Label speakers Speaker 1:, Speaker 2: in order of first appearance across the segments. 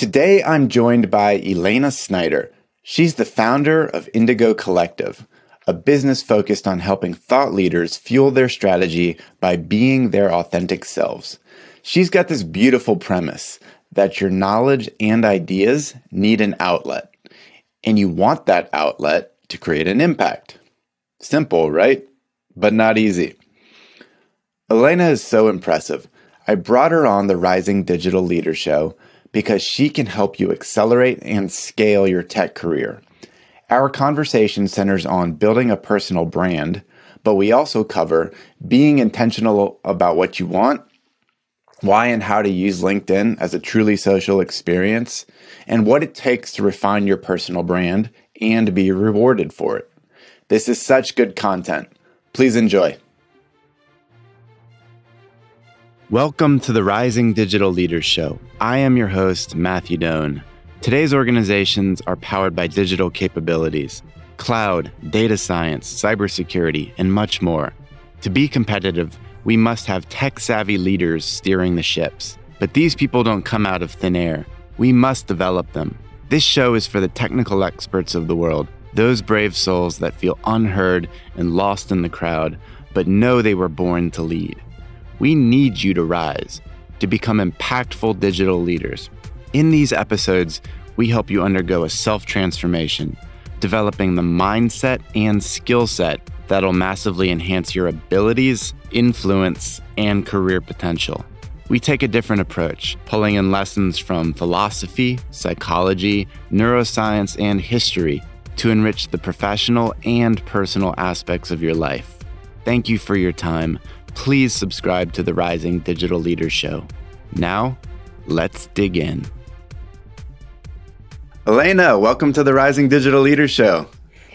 Speaker 1: Today I'm joined by Elayna Snyder. She's the founder of Indigo Collectiv, a business focused on helping thought leaders fuel their strategy by being their authentic selves. She's got this beautiful premise that your knowledge and ideas need an outlet, and you want that outlet to create an impact. Simple, right? But not easy. Elayna is so impressive. I brought her on the Rising Digital Leader Show because she can help you accelerate and scale your tech career. Our conversation centers on building a personal brand, but we also cover being intentional about what you want, why and how to use LinkedIn as a truly social experience, and what it takes to refine your personal brand and be rewarded for it. This is such good content. Please enjoy. Welcome to the Rising Digital Leaders Show. I am your host, Matthew Doan. Today's organizations are powered by digital capabilities cloud, data science, cybersecurity, and much more. To be competitive, we must have tech savvy leaders steering the ships. But these people don't come out of thin air. We must develop them. This show is for the technical experts of the world, those brave souls that feel unheard and lost in the crowd, but know they were born to lead. We need you to rise, to become impactful digital leaders. In these episodes, we help you undergo a self transformation, developing the mindset and skill set that'll massively enhance your abilities, influence, and career potential. We take a different approach, pulling in lessons from philosophy, psychology, neuroscience, and history to enrich the professional and personal aspects of your life. Thank you for your time. Please subscribe to the Rising Digital Leaders Show. Now, let's dig in. Elayna, welcome to the Rising Digital Leaders Show.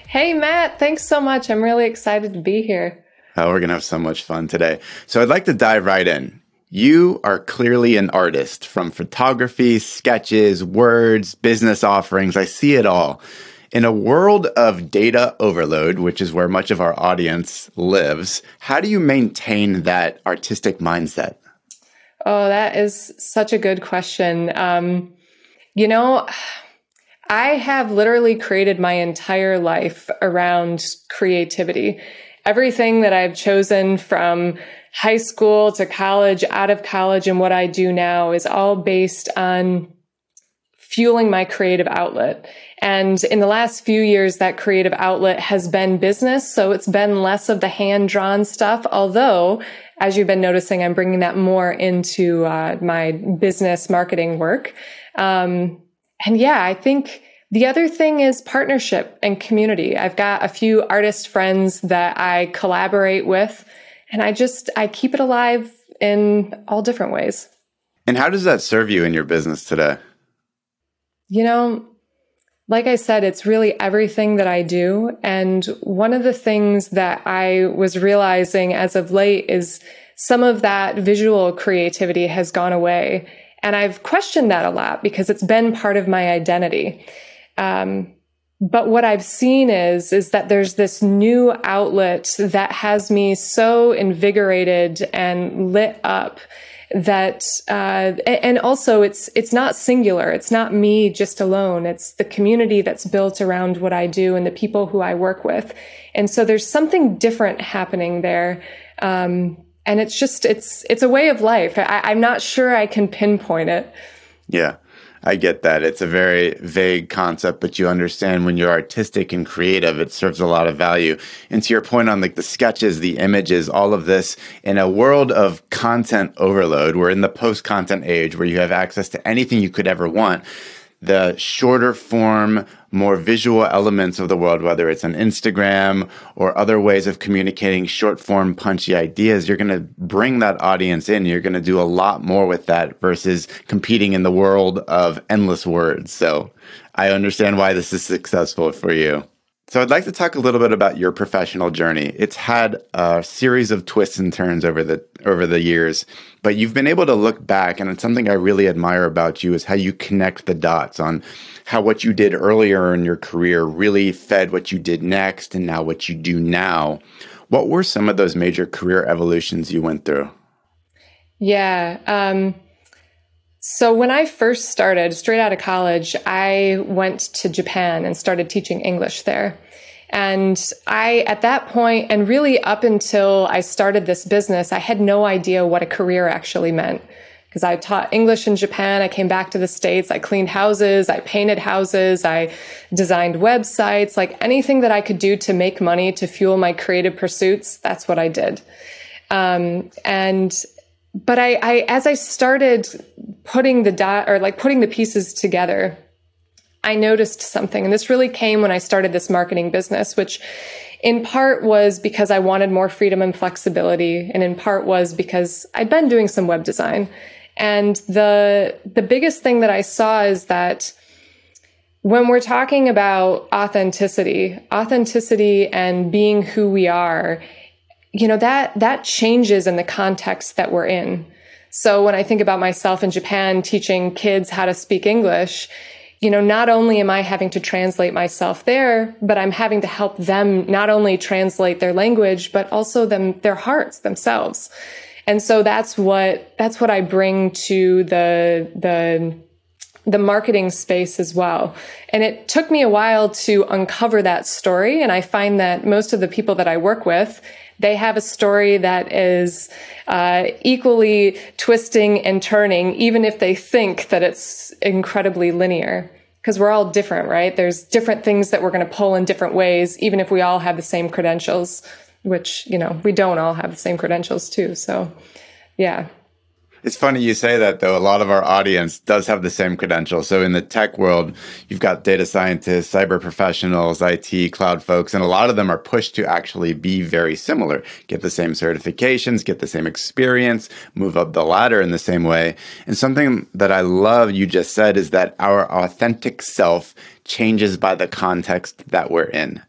Speaker 2: Hey, Matt. Thanks so much. I'm really excited to be here.
Speaker 1: Oh, we're going to have so much fun today. So, I'd like to dive right in. You are clearly an artist from photography, sketches, words, business offerings. I see it all. In a world of data overload, which is where much of our audience lives, how do you maintain that artistic mindset?
Speaker 2: Oh, that is such a good question. Um, you know, I have literally created my entire life around creativity. Everything that I've chosen from high school to college, out of college, and what I do now is all based on fueling my creative outlet. And in the last few years, that creative outlet has been business. So it's been less of the hand drawn stuff. Although, as you've been noticing, I'm bringing that more into uh, my business marketing work. Um, and yeah, I think the other thing is partnership and community. I've got a few artist friends that I collaborate with and I just, I keep it alive in all different ways.
Speaker 1: And how does that serve you in your business today?
Speaker 2: You know, like I said, it's really everything that I do. And one of the things that I was realizing as of late is some of that visual creativity has gone away. And I've questioned that a lot because it's been part of my identity. Um, but what I've seen is, is that there's this new outlet that has me so invigorated and lit up that uh, and also it's it's not singular. It's not me just alone. It's the community that's built around what i do and the people who i work with. And so there's something different happening there. Um, and it's just it's it's a way of life. I, i'm not sure i can pinpoint it.
Speaker 1: Yeah I get that. It's a very vague concept, but you understand when you're artistic and creative, it serves a lot of value. And to your point on like the sketches, the images, all of this in a world of content overload, we're in the post content age where you have access to anything you could ever want the shorter form, more visual elements of the world, whether it's on Instagram or other ways of communicating short form, punchy ideas, you're going to bring that audience in. You're going to do a lot more with that versus competing in the world of endless words. So I understand why this is successful for you. So I'd like to talk a little bit about your professional journey. It's had a series of twists and turns over the over the years, but you've been able to look back and it's something I really admire about you is how you connect the dots on how what you did earlier in your career really fed what you did next and now what you do now. What were some of those major career evolutions you went through?
Speaker 2: Yeah, um So when I first started, straight out of college, I went to Japan and started teaching English there. And I, at that point, and really up until I started this business, I had no idea what a career actually meant. Because I taught English in Japan, I came back to the States, I cleaned houses, I painted houses, I designed websites, like anything that I could do to make money to fuel my creative pursuits, that's what I did. Um, and but I, I, as I started putting the dot or like putting the pieces together, I noticed something. And this really came when I started this marketing business, which in part was because I wanted more freedom and flexibility. And in part was because I'd been doing some web design. And the, the biggest thing that I saw is that when we're talking about authenticity, authenticity and being who we are, you know, that, that changes in the context that we're in. So when I think about myself in Japan teaching kids how to speak English, you know, not only am I having to translate myself there, but I'm having to help them not only translate their language, but also them, their hearts themselves. And so that's what, that's what I bring to the, the, the marketing space as well. And it took me a while to uncover that story. And I find that most of the people that I work with they have a story that is uh, equally twisting and turning, even if they think that it's incredibly linear. Because we're all different, right? There's different things that we're going to pull in different ways, even if we all have the same credentials, which, you know, we don't all have the same credentials too. So, yeah.
Speaker 1: It's funny you say that, though. A lot of our audience does have the same credentials. So in the tech world, you've got data scientists, cyber professionals, IT, cloud folks, and a lot of them are pushed to actually be very similar, get the same certifications, get the same experience, move up the ladder in the same way. And something that I love you just said is that our authentic self changes by the context that we're in.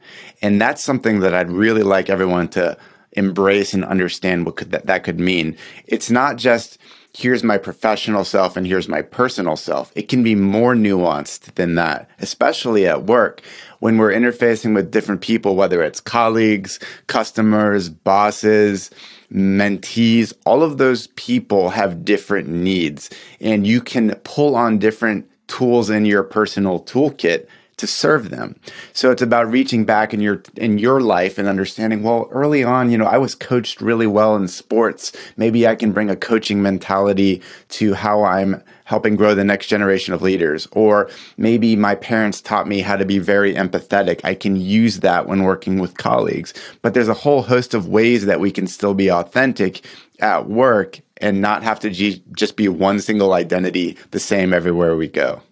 Speaker 1: And that's something that I'd really like everyone to embrace and understand what could that, that could mean. It's not just here's my professional self and here's my personal self. It can be more nuanced than that, especially at work when we're interfacing with different people, whether it's colleagues, customers, bosses, mentees, all of those people have different needs and you can pull on different tools in your personal toolkit to serve them. So it's about reaching back in your in your life and understanding, well, early on, you know, I was coached really well in sports. Maybe I can bring a coaching mentality to how I'm helping grow the next generation of leaders. Or maybe my parents taught me how to be very empathetic. I can use that when working with colleagues. But there's a whole host of ways that we can still be authentic at work and not have to just be one single identity the same everywhere we go.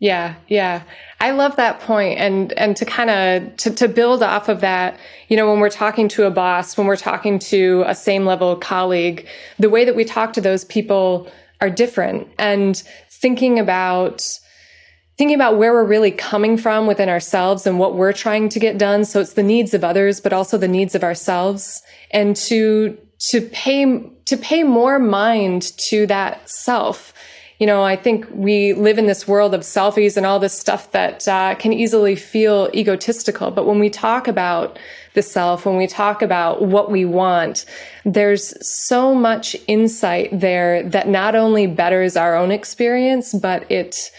Speaker 2: Yeah, yeah. I love that. And and to kind of to, to build off of that, you know, when we're talking to a boss, when we're talking to a same level colleague, the way that we talk to those people are different. And thinking about thinking about where we're really coming from within ourselves and what we're trying to get done. So it's the needs of others, but also the needs of ourselves. And to to pay to pay more mind to that self you know, I think we live in this world of selfies and all this stuff that uh, can easily feel egotistical. But when we talk about the self, when we talk about what we want, there's so much insight there that not only betters our own experience, but it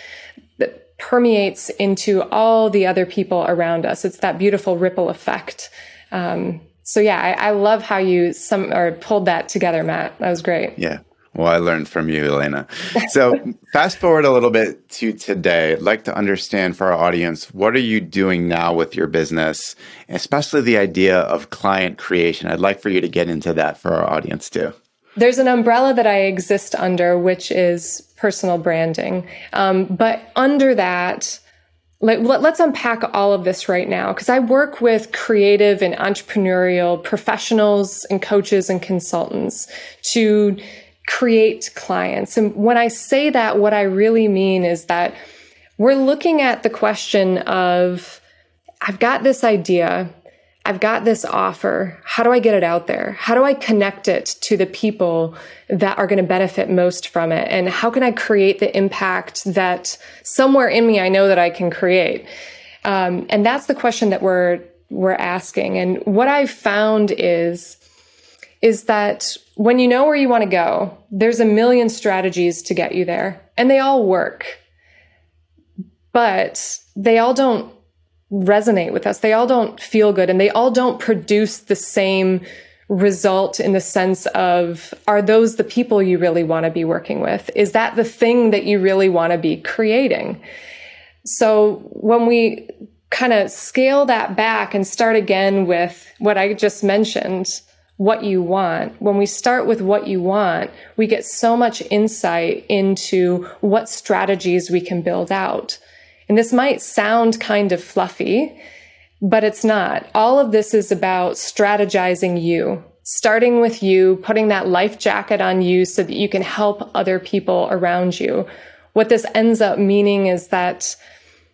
Speaker 2: permeates into all the other people around us. It's that beautiful ripple effect. Um, so yeah, I, I, love how you some or pulled that together, Matt. That was great.
Speaker 1: Yeah. Well, I learned from you, Elayna. So, fast forward a little bit to today. I'd like to understand for our audience what are you doing now with your business, especially the idea of client creation. I'd like for you to get into that for our audience too.
Speaker 2: There's an umbrella that I exist under, which is personal branding. Um, but under that, like, let, us unpack all of this right now because I work with creative and entrepreneurial professionals and coaches and consultants to create clients. And when I say that, what I really mean is that we're looking at the question of I've got this idea, I've got this offer. How do I get it out there? How do I connect it to the people that are going to benefit most from it? And how can I create the impact that somewhere in me I know that I can create? Um, and that's the question that we're we're asking. And what I've found is is that when you know where you want to go, there's a million strategies to get you there, and they all work. But they all don't resonate with us. They all don't feel good, and they all don't produce the same result in the sense of are those the people you really want to be working with? Is that the thing that you really want to be creating? So when we kind of scale that back and start again with what I just mentioned, what you want. When we start with what you want, we get so much insight into what strategies we can build out. And this might sound kind of fluffy, but it's not. All of this is about strategizing you, starting with you, putting that life jacket on you so that you can help other people around you. What this ends up meaning is that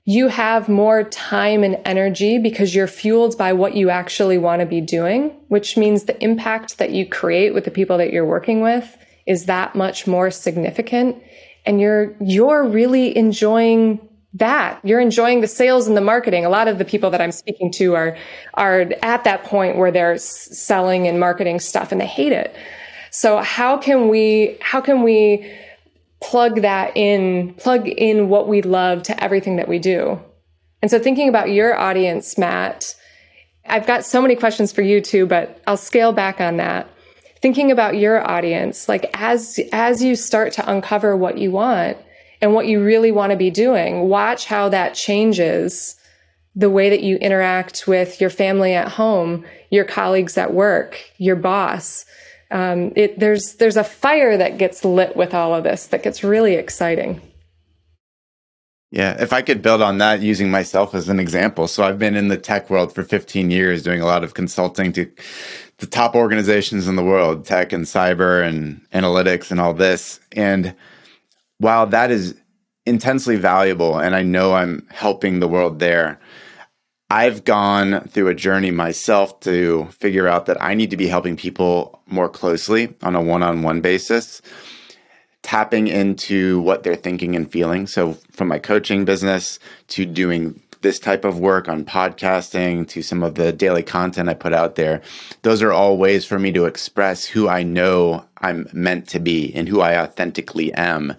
Speaker 2: you have more time and energy because you're fueled by what you actually want to be doing, which means the impact that you create with the people that you're working with is that much more significant. And you're, you're really enjoying that. You're enjoying the sales and the marketing. A lot of the people that I'm speaking to are, are at that point where they're selling and marketing stuff and they hate it. So how can we, how can we plug that in, plug in what we love to everything that we do. And so thinking about your audience, Matt, I've got so many questions for you too, but I'll scale back on that. Thinking about your audience, like as, as you start to uncover what you want and what you really want to be doing, watch how that changes the way that you interact with your family at home, your colleagues at work, your boss um, it, there's there's a fire that gets lit with all of this that gets really exciting.
Speaker 1: Yeah, if I could build on that using myself as an example. So I've been in the tech world for 15 years doing a lot of consulting to the top organizations in the world, tech and cyber and analytics and all this. And while that is intensely valuable and I know I'm helping the world there, I've gone through a journey myself to figure out that I need to be helping people more closely on a one on one basis, tapping into what they're thinking and feeling. So, from my coaching business to doing this type of work on podcasting to some of the daily content I put out there, those are all ways for me to express who I know I'm meant to be and who I authentically am.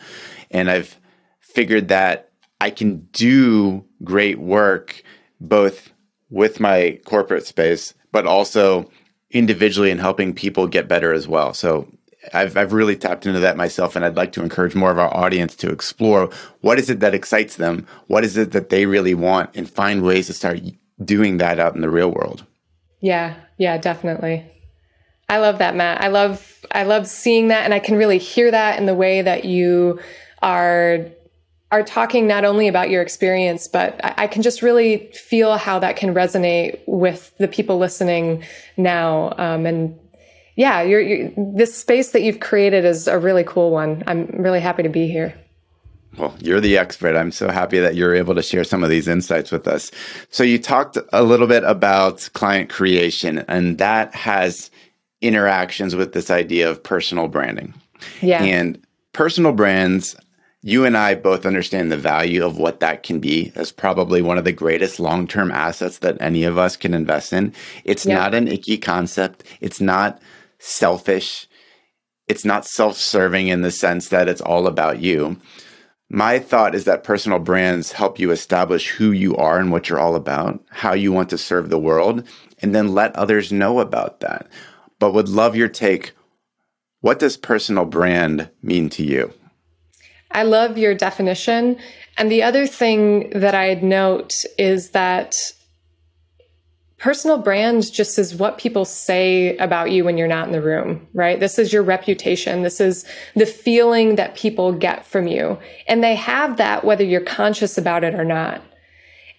Speaker 1: And I've figured that I can do great work both with my corporate space, but also individually and helping people get better as well. So I've, I've really tapped into that myself, and I'd like to encourage more of our audience to explore what is it that excites them, what is it that they really want, and find ways to start doing that out in the real world.
Speaker 2: Yeah, yeah, definitely. I love that, Matt. I love I love seeing that, and I can really hear that in the way that you are are talking not only about your experience, but I, I, can just really feel how that can resonate with the people listening now. Um, and yeah, you're, you're, this space that you've created is a really cool one. I'm really happy to be here.
Speaker 1: Well, you're the expert. I'm so happy that you're able to share some of these insights with us. So, you talked a little bit about client creation, and that has interactions with this idea of personal branding.
Speaker 2: Yeah.
Speaker 1: And personal brands you and I both understand the value of what that can be as probably one of the greatest long term assets that any of us can invest in. It's yep. not an icky concept, it's not selfish, it's not self serving in the sense that it's all about you. My thought is that personal brands help you establish who you are and what you're all about, how you want to serve the world, and then let others know about that. But would love your take. What does personal brand mean to you?
Speaker 2: I love your definition. And the other thing that I'd note is that personal brand just is what people say about you when you're not in the room, right? This is your reputation. This is the feeling that people get from you. And they have that whether you're conscious about it or not.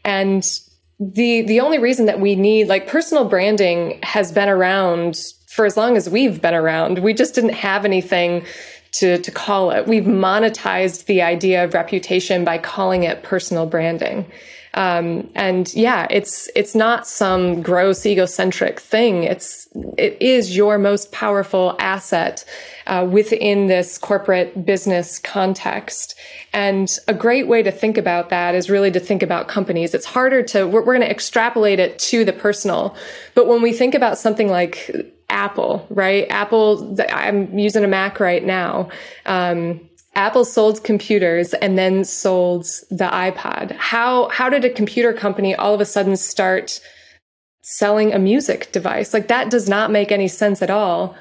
Speaker 2: And the the only reason that we need like personal branding has been around for as long as we've been around. We just didn't have anything to, to call it. We've monetized the idea of reputation by calling it personal branding. Um, and yeah, it's it's not some gross egocentric thing. It's it is your most powerful asset uh, within this corporate business context. And a great way to think about that is really to think about companies. It's harder to we're, we're going to extrapolate it to the personal, but when we think about something like Apple, right? Apple, I'm using a Mac right now. Um, Apple sold computers and then sold the iPod. How, how did a computer company all of a sudden start selling a music device? Like that does not make any sense at all.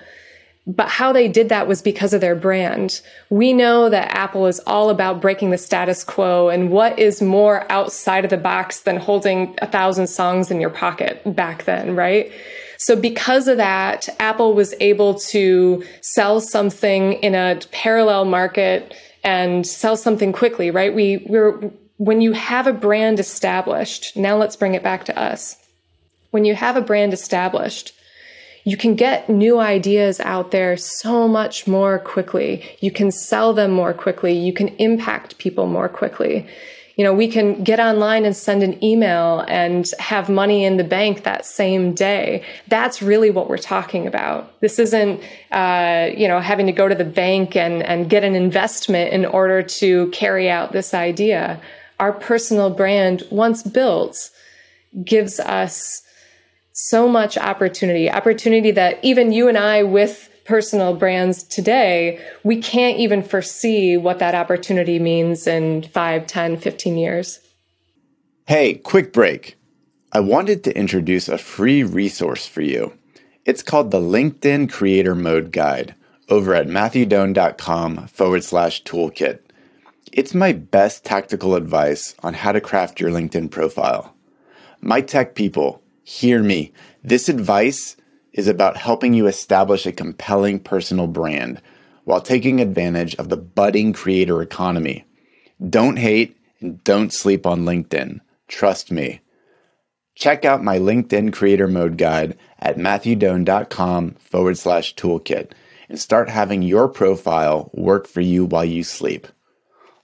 Speaker 2: But how they did that was because of their brand. We know that Apple is all about breaking the status quo and what is more outside of the box than holding a thousand songs in your pocket back then, right? So because of that, Apple was able to sell something in a parallel market and sell something quickly, right? We, we're, when you have a brand established, now let's bring it back to us. When you have a brand established, you can get new ideas out there so much more quickly. You can sell them more quickly. You can impact people more quickly you know, we can get online and send an email and have money in the bank that same day. That's really what we're talking about. This isn't, uh, you know, having to go to the bank and, and get an investment in order to carry out this idea. Our personal brand, once built, gives us so much opportunity, opportunity that even you and I with personal brands today, we can't even foresee what that opportunity means in 5, 10, 15 years.
Speaker 1: Hey, quick break. I wanted to introduce a free resource for you. It's called the LinkedIn Creator Mode Guide over at matthewdoan.com forward slash toolkit. It's my best tactical advice on how to craft your LinkedIn profile. My tech people, hear me. This advice is about helping you establish a compelling personal brand while taking advantage of the budding creator economy. Don't hate and don't sleep on LinkedIn. Trust me. Check out my LinkedIn Creator Mode guide at matthewdoan.com forward slash toolkit and start having your profile work for you while you sleep.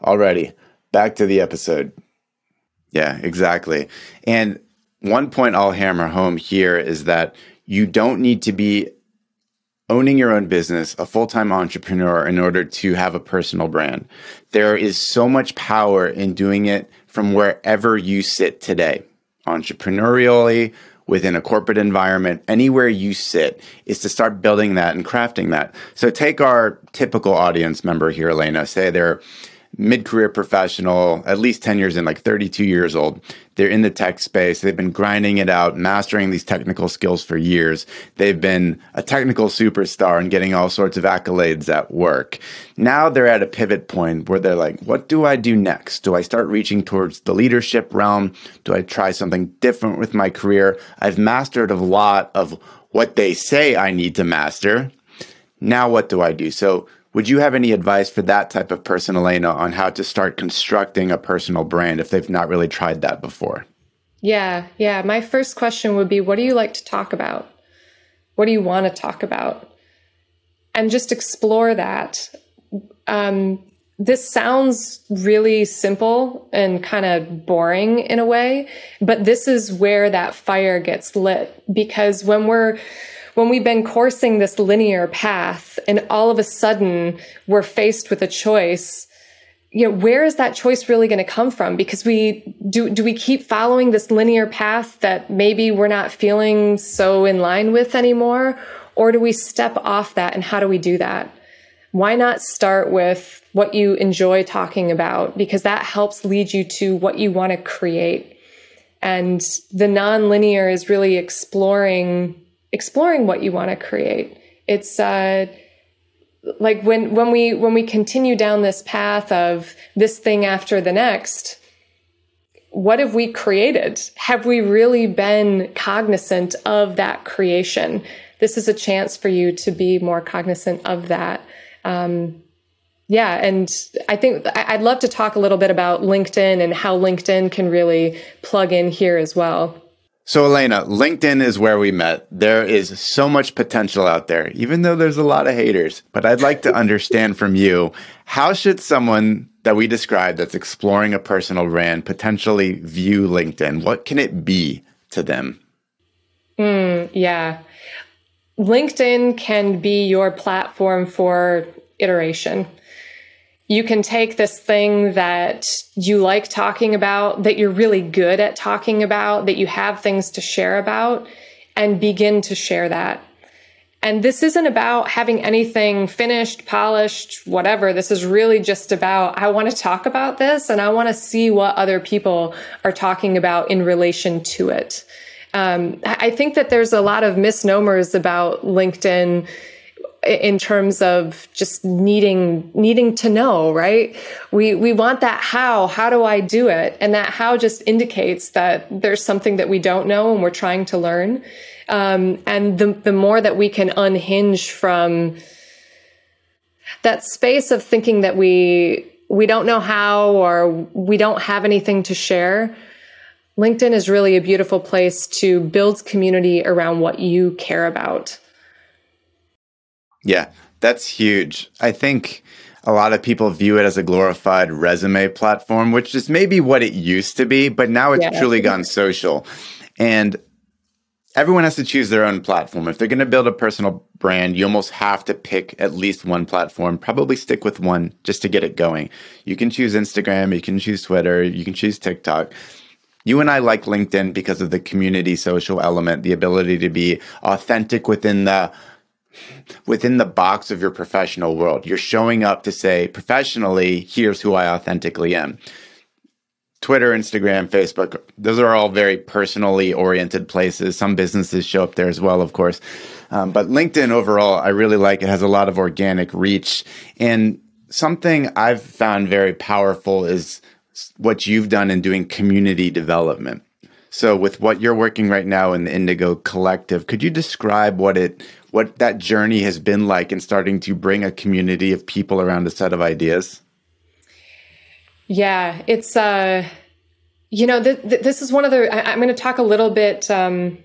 Speaker 1: Alrighty, back to the episode. Yeah, exactly. And one point I'll hammer home here is that you don't need to be owning your own business, a full time entrepreneur, in order to have a personal brand. There is so much power in doing it from wherever you sit today, entrepreneurially, within a corporate environment, anywhere you sit, is to start building that and crafting that. So take our typical audience member here, Elayna, say they're mid career professional, at least 10 years in, like 32 years old. They're in the tech space. They've been grinding it out, mastering these technical skills for years. They've been a technical superstar and getting all sorts of accolades at work. Now they're at a pivot point where they're like, what do I do next? Do I start reaching towards the leadership realm? Do I try something different with my career? I've mastered a lot of what they say I need to master. Now what do I do? So would you have any advice for that type of person, Elayna, on how to start constructing a personal brand if they've not really tried that before?
Speaker 2: Yeah, yeah. My first question would be what do you like to talk about? What do you want to talk about? And just explore that. Um, this sounds really simple and kind of boring in a way, but this is where that fire gets lit because when we're when we've been coursing this linear path and all of a sudden we're faced with a choice you know where is that choice really going to come from? Because we do do we keep following this linear path that maybe we're not feeling so in line with anymore? Or do we step off that and how do we do that? Why not start with what you enjoy talking about? Because that helps lead you to what you want to create. And the nonlinear is really exploring exploring what you want to create. It's uh, like when when we when we continue down this path of this thing after the next. What have we created? Have we really been cognizant of that creation? This is a chance for you to be more cognizant of that. Um, yeah, and I think I'd love to talk a little bit about LinkedIn and how LinkedIn can really plug in here as well.
Speaker 1: So, Elayna, LinkedIn is where we met. There is so much potential out there, even though there's a lot of haters. But I'd like to understand from you how should someone that we describe that's exploring a personal brand potentially view LinkedIn? What can it be to them?
Speaker 2: Mm, yeah. LinkedIn can be your platform for iteration you can take this thing that you like talking about, that you're really good at talking about, that you have things to share about, and begin to share that. And this isn't about having anything finished, polished, whatever. This is really just about, I want to talk about this and I want to see what other people are talking about in relation to it. Um, I think that there's a lot of misnomers about LinkedIn in terms of just needing needing to know right? We we want that how. How do i do it? And that how just indicates that there's something that we don't know and we're trying to learn. Um, and the the more that we can unhinge from that space of thinking that we we don't know how or we don't have anything to share linkedin is really a beautiful place to build community around what you care about
Speaker 1: yeah, that's huge. I think a lot of people view it as a glorified resume platform, which is maybe what it used to be, but now it's yeah. truly gone social. And everyone has to choose their own platform. If they're going to build a personal brand, you almost have to pick at least one platform, probably stick with one just to get it going. You can choose Instagram, you can choose Twitter, you can choose TikTok. You and I like LinkedIn because of the community social element, the ability to be authentic within the within the box of your professional world. You're showing up to say, professionally, here's who I authentically am. Twitter, Instagram, Facebook, those are all very personally oriented places. Some businesses show up there as well, of course. Um, but LinkedIn overall, I really like it, has a lot of organic reach. And something I've found very powerful is what you've done in doing community development. So, with what you're working right now in the Indigo Collectiv, could you describe what it what that journey has been like in starting to bring a community of people around a set of ideas?
Speaker 2: Yeah, it's uh, you know, th- th- this is one of the. I- am going to talk a little bit. Um,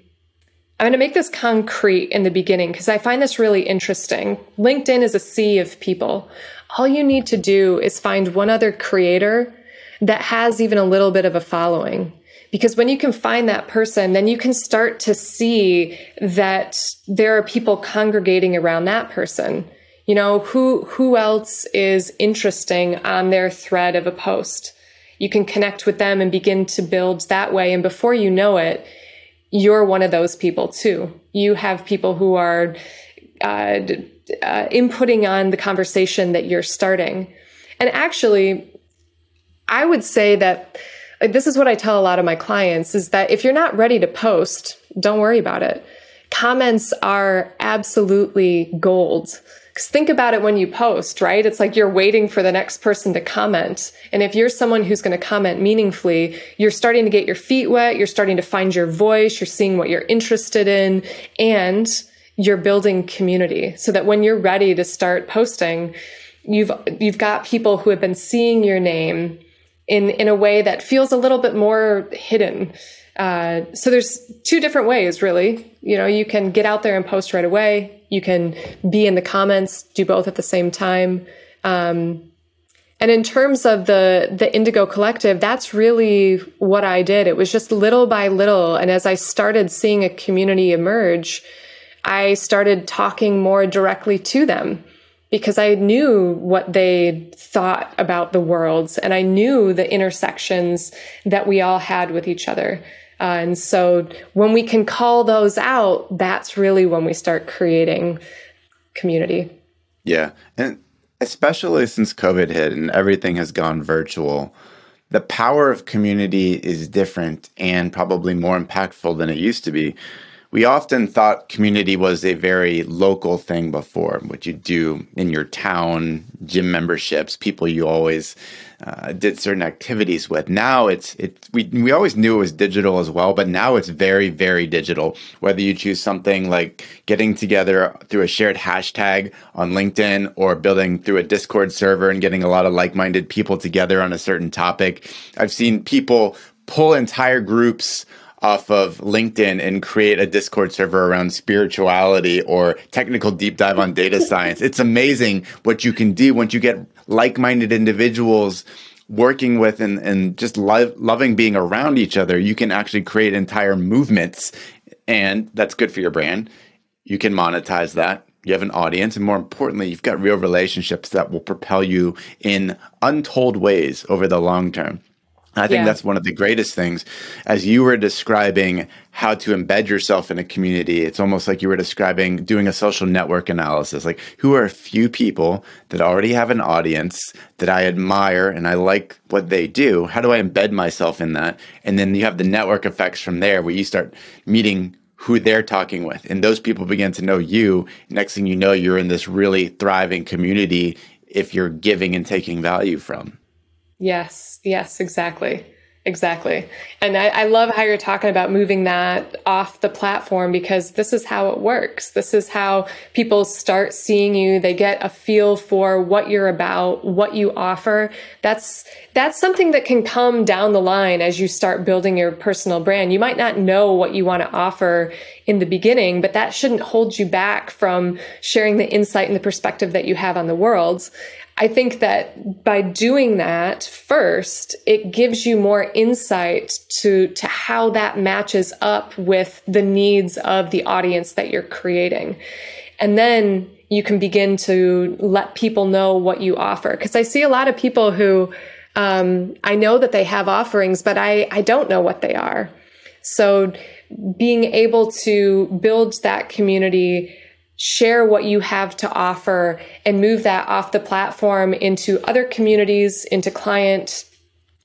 Speaker 2: I'm going to make this concrete in the beginning because I find this really interesting. LinkedIn is a sea of people. All you need to do is find one other creator that has even a little bit of a following because when you can find that person, then you can start to see that there are people congregating around that person. You know, who, who else is interesting on their thread of a post? You can connect with them and begin to build that way. And before you know it, you're one of those people too. You have people who are uh, uh, inputting on the conversation that you're starting. And actually, I would say that this is what I tell a lot of my clients is that if you're not ready to post, don't worry about it. Comments are absolutely gold. Because think about it when you post, right? It's like you're waiting for the next person to comment. And if you're someone who's going to comment meaningfully, you're starting to get your feet wet. You're starting to find your voice. You're seeing what you're interested in and you're building community so that when you're ready to start posting, you've, you've got people who have been seeing your name in in a way that feels a little bit more hidden. Uh, so there's two different ways, really. You know, you can get out there and post right away. You can be in the comments, do both at the same time. Um, and in terms of the the Indigo Collectiv, that's really what I did. It was just little by little, and as I started seeing a community emerge, I started talking more directly to them because I knew what they thought about the worlds and I knew the intersections that we all had with each other. Uh, and so when we can call those out, that's really when we start creating community.
Speaker 1: Yeah. And especially since COVID hit and everything has gone virtual, the power of community is different and probably more impactful than it used to be we often thought community was a very local thing before, what you do in your town, gym memberships, people you always uh, did certain activities with. Now it's it's we we always knew it was digital as well, but now it's very very digital. Whether you choose something like getting together through a shared hashtag on LinkedIn or building through a Discord server and getting a lot of like-minded people together on a certain topic, I've seen people pull entire groups off of LinkedIn and create a Discord server around spirituality or technical deep dive on data science. It's amazing what you can do once you get like minded individuals working with and, and just lo- loving being around each other. You can actually create entire movements, and that's good for your brand. You can monetize that. You have an audience, and more importantly, you've got real relationships that will propel you in untold ways over the long term. I think yeah. that's one of the greatest things. As you were describing how to embed yourself in a community, it's almost like you were describing doing a social network analysis. Like, who are a few people that already have an audience that I admire and I like what they do? How do I embed myself in that? And then you have the network effects from there where you start meeting who they're talking with. And those people begin to know you. Next thing you know, you're in this really thriving community if you're giving and taking value from.
Speaker 2: Yes, yes, exactly. Exactly. And I, I, love how you're talking about moving that off the platform because this is how it works. This is how people start seeing you. They get a feel for what you're about, what you offer. That's, that's something that can come down the line as you start building your personal brand. You might not know what you want to offer in the beginning, but that shouldn't hold you back from sharing the insight and the perspective that you have on the world. I think that by doing that first, it gives you more insight to, to how that matches up with the needs of the audience that you're creating. And then you can begin to let people know what you offer. Cause I see a lot of people who, um, I know that they have offerings, but I, I don't know what they are. So being able to build that community share what you have to offer and move that off the platform into other communities, into client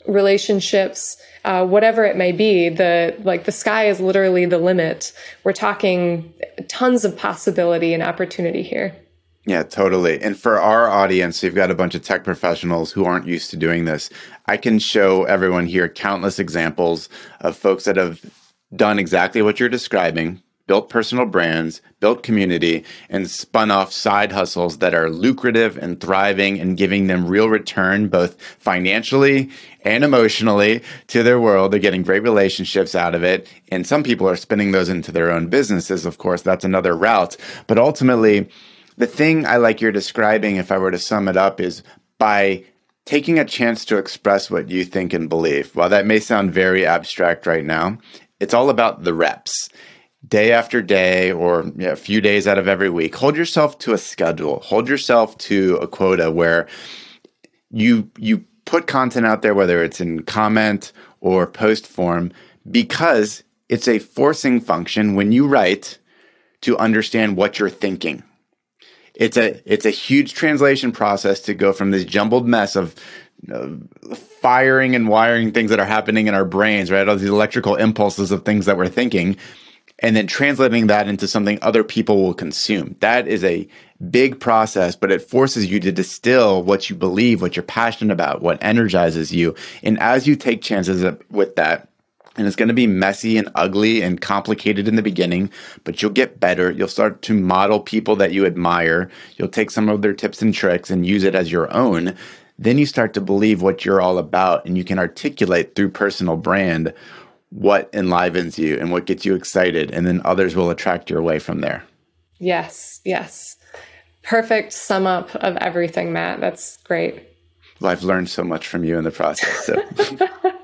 Speaker 2: relationships, uh, whatever it may be. The like the sky is literally the limit. We're talking tons of possibility and opportunity here.
Speaker 1: Yeah, totally. And for our audience, you've got a bunch of tech professionals who aren't used to doing this. I can show everyone here countless examples of folks that have done exactly what you're describing, built personal brands, built community, and spun off side hustles that are lucrative and thriving and giving them real return, both financially and emotionally to their world. They're getting great relationships out of it. And some people are spinning those into their own businesses. Of course, that's another route. But ultimately, the thing I like you're describing, if I were to sum it up, is by taking a chance to express what you think and believe. While that may sound very abstract right now, it's all about the reps day after day or you know, a few days out of every week hold yourself to a schedule. Hold yourself to a quota where you you put content out there whether it's in comment or post form because it's a forcing function when you write to understand what you're thinking. It's a it's a huge translation process to go from this jumbled mess of firing and wiring things that are happening in our brains right? All these electrical impulses of things that we're thinking and then translating that into something other people will consume. That is a big process, but it forces you to distill what you believe, what you're passionate about, what energizes you. And as you take chances with that, and it's going to be messy and ugly and complicated in the beginning, but you'll get better. You'll start to model people that you admire. You'll take some of their tips and tricks and use it as your own. Then you start to believe what you're all about and you can articulate through personal brand what enlivens you and what gets you excited, and then others will attract your way from there.
Speaker 2: Yes, yes. Perfect sum up of everything, Matt. That's great.
Speaker 1: Well, I've learned so much from you in the process. So.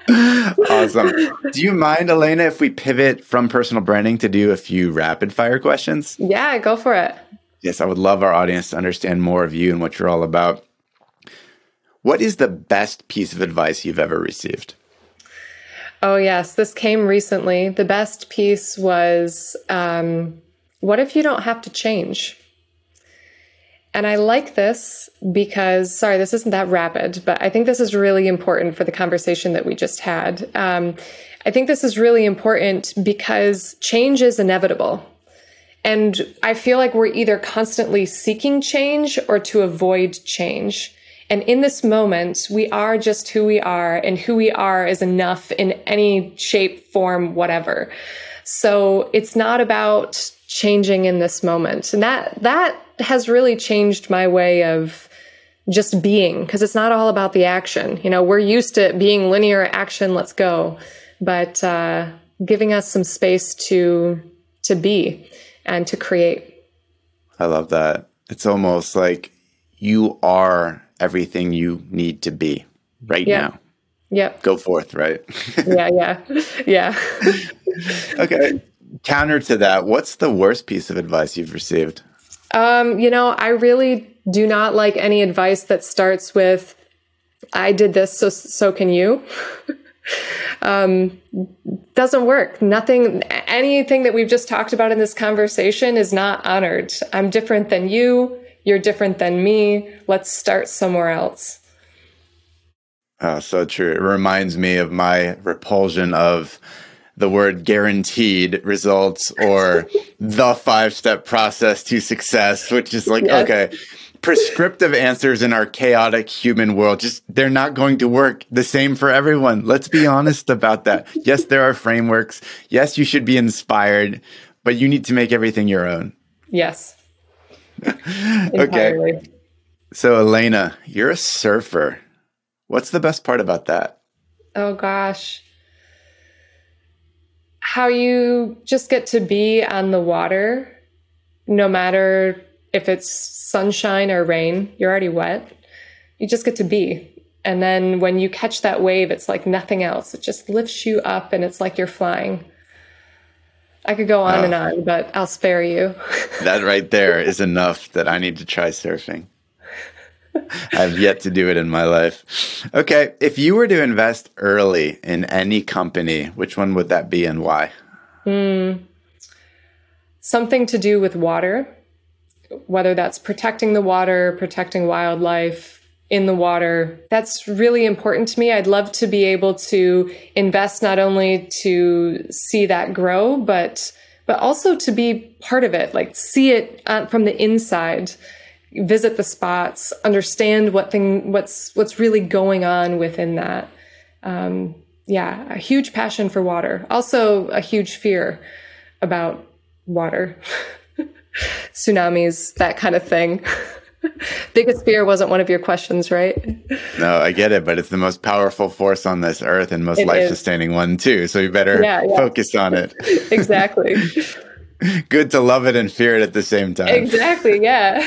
Speaker 1: awesome. Do you mind, Elayna, if we pivot from personal branding to do a few rapid fire questions?
Speaker 2: Yeah, go for it.
Speaker 1: Yes, I would love our audience to understand more of you and what you're all about. What is the best piece of advice you've ever received?
Speaker 2: Oh, yes. This came recently. The best piece was um, What if you don't have to change? And I like this because, sorry, this isn't that rapid, but I think this is really important for the conversation that we just had. Um, I think this is really important because change is inevitable. And I feel like we're either constantly seeking change or to avoid change. And in this moment, we are just who we are and who we are is enough in any shape, form, whatever. So it's not about changing in this moment. And that, that has really changed my way of just being because it's not all about the action. You know, we're used to being linear action. Let's go. But, uh, giving us some space to, to be and to create.
Speaker 1: I love that. It's almost like you are everything you need to be right yeah. now.
Speaker 2: Yep.
Speaker 1: Go forth, right?
Speaker 2: yeah, yeah. Yeah.
Speaker 1: okay. Counter to that, what's the worst piece of advice you've received?
Speaker 2: Um, you know, I really do not like any advice that starts with I did this so so can you. um, doesn't work. Nothing, anything that we've just talked about in this conversation is not honored. I'm different than you. You're different than me. Let's start somewhere else.
Speaker 1: Oh, so true. It reminds me of my repulsion of the word guaranteed results or the five step process to success, which is like, yes. okay, prescriptive answers in our chaotic human world just they're not going to work the same for everyone let's be honest about that yes there are frameworks yes you should be inspired but you need to make everything your own
Speaker 2: yes
Speaker 1: okay so Elayna you're a surfer what's the best part about that
Speaker 2: oh gosh how you just get to be on the water no matter if it's sunshine or rain, you're already wet. You just get to be. And then when you catch that wave, it's like nothing else. It just lifts you up and it's like you're flying. I could go on oh. and on, but I'll spare you.
Speaker 1: that right there is enough that I need to try surfing. I've yet to do it in my life. Okay, if you were to invest early in any company, which one would that be and why? Mm,
Speaker 2: something to do with water whether that's protecting the water, protecting wildlife in the water. That's really important to me. I'd love to be able to invest not only to see that grow, but but also to be part of it, like see it uh, from the inside, visit the spots, understand what thing what's what's really going on within that. Um, yeah, a huge passion for water. Also, a huge fear about water. tsunamis, that kind of thing. Biggest fear wasn't one of your questions, right?
Speaker 1: No, I get it, but it's the most powerful force on this earth and most life sustaining one too. So you better yeah, yeah. focus on it.
Speaker 2: exactly.
Speaker 1: Good to love it and fear it at the same time.
Speaker 2: Exactly, yeah.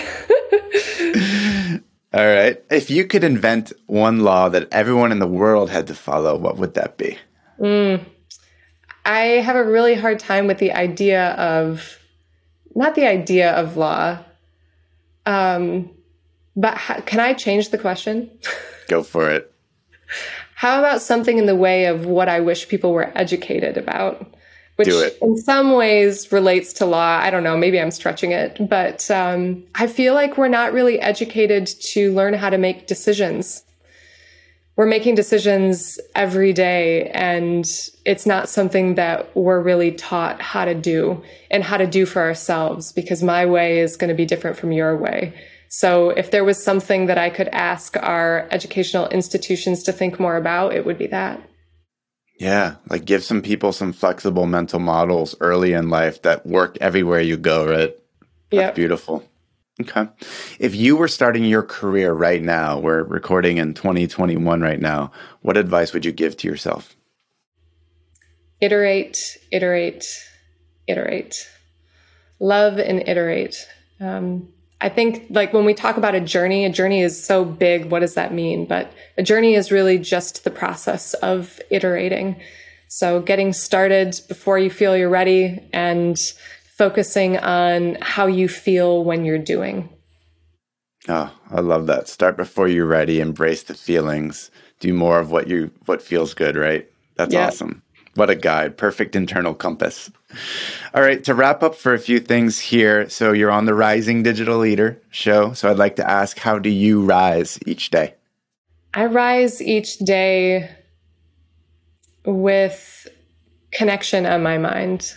Speaker 1: All right. If you could invent one law that everyone in the world had to follow, what would that be? Mm.
Speaker 2: I have a really hard time with the idea of not the idea of law, um, but ha- can I change the question?
Speaker 1: Go for it.
Speaker 2: How about something in the way of what I wish people were educated about? Which in some ways relates to law. I don't know, maybe I'm stretching it, but um, I feel like we're not really educated to learn how to make decisions we're making decisions every day and it's not something that we're really taught how to do and how to do for ourselves because my way is going to be different from your way. So if there was something that I could ask our educational institutions to think more about, it would be that.
Speaker 1: Yeah, like give some people some flexible mental models early in life that work everywhere you go, right? That's yep. beautiful. Okay. If you were starting your career right now, we're recording in 2021 right now, what advice would you give to yourself?
Speaker 2: Iterate, iterate, iterate. Love and iterate. Um, I think, like, when we talk about a journey, a journey is so big. What does that mean? But a journey is really just the process of iterating. So, getting started before you feel you're ready and focusing on how you feel when you're doing.
Speaker 1: Oh, I love that. Start before you're ready, embrace the feelings, do more of what you what feels good, right? That's yeah. awesome. What a guide. Perfect internal compass. All right, to wrap up for a few things here. So you're on the Rising Digital Leader show. So I'd like to ask how do you rise each day?
Speaker 2: I rise each day with connection on my mind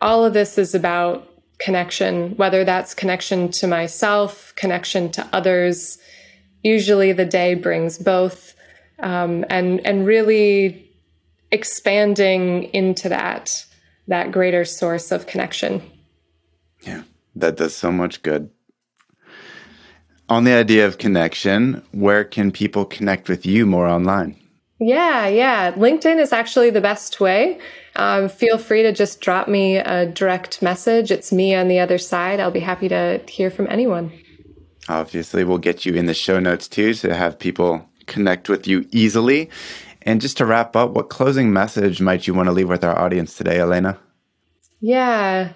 Speaker 2: all of this is about connection, whether that's connection to myself, connection to others. Usually the day brings both, um, and and really expanding into that that greater source of connection.
Speaker 1: Yeah, that does so much good. On the idea of connection, where can people connect with you more online?
Speaker 2: Yeah, yeah. LinkedIn is actually the best way. Um, feel free to just drop me a direct message. It's me on the other side. I'll be happy to hear from anyone.
Speaker 1: Obviously, we'll get you in the show notes too to have people connect with you easily. And just to wrap up, what closing message might you want to leave with our audience today, Elayna?
Speaker 2: Yeah.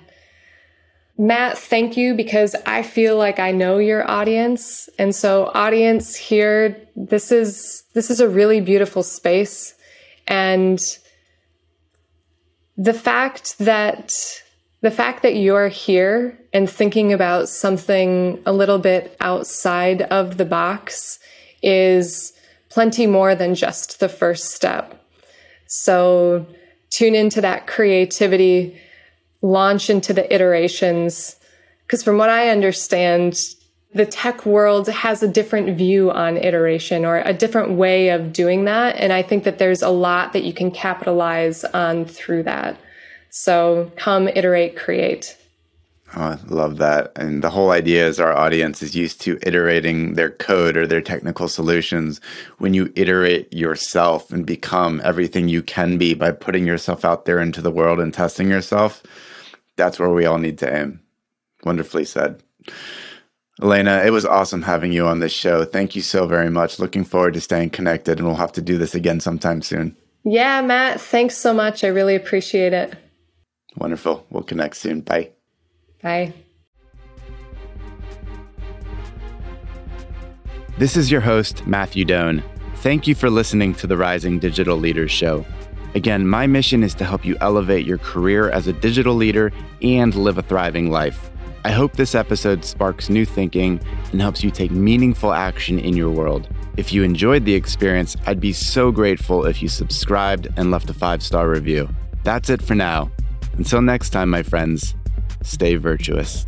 Speaker 2: Matt, thank you because I feel like I know your audience. And so audience here, this is this is a really beautiful space And the fact that the fact that you're here and thinking about something a little bit outside of the box is plenty more than just the first step. So tune into that creativity, launch into the iterations. Because from what I understand, the tech world has a different view on iteration or a different way of doing that. And I think that there's a lot that you can capitalize on through that. So come, iterate, create.
Speaker 1: Oh, I love that. And the whole idea is our audience is used to iterating their code or their technical solutions. When you iterate yourself and become everything you can be by putting yourself out there into the world and testing yourself, that's where we all need to aim. Wonderfully said. Elayna, it was awesome having you on this show. Thank you so very much. Looking forward to staying connected, and we'll have to do this again sometime soon.
Speaker 2: Yeah, Matt, thanks so much. I really appreciate it.
Speaker 1: Wonderful. We'll connect soon. Bye.
Speaker 2: Bye.
Speaker 1: This is your host, Matthew Doan. Thank you for listening to the Rising Digital Leaders Show. Again, my mission is to help you elevate your career as a digital leader and live a thriving life. I hope this episode sparks new thinking and helps you take meaningful action in your world. If you enjoyed the experience, I'd be so grateful if you subscribed and left a five star review. That's it for now. Until next time, my friends, stay virtuous.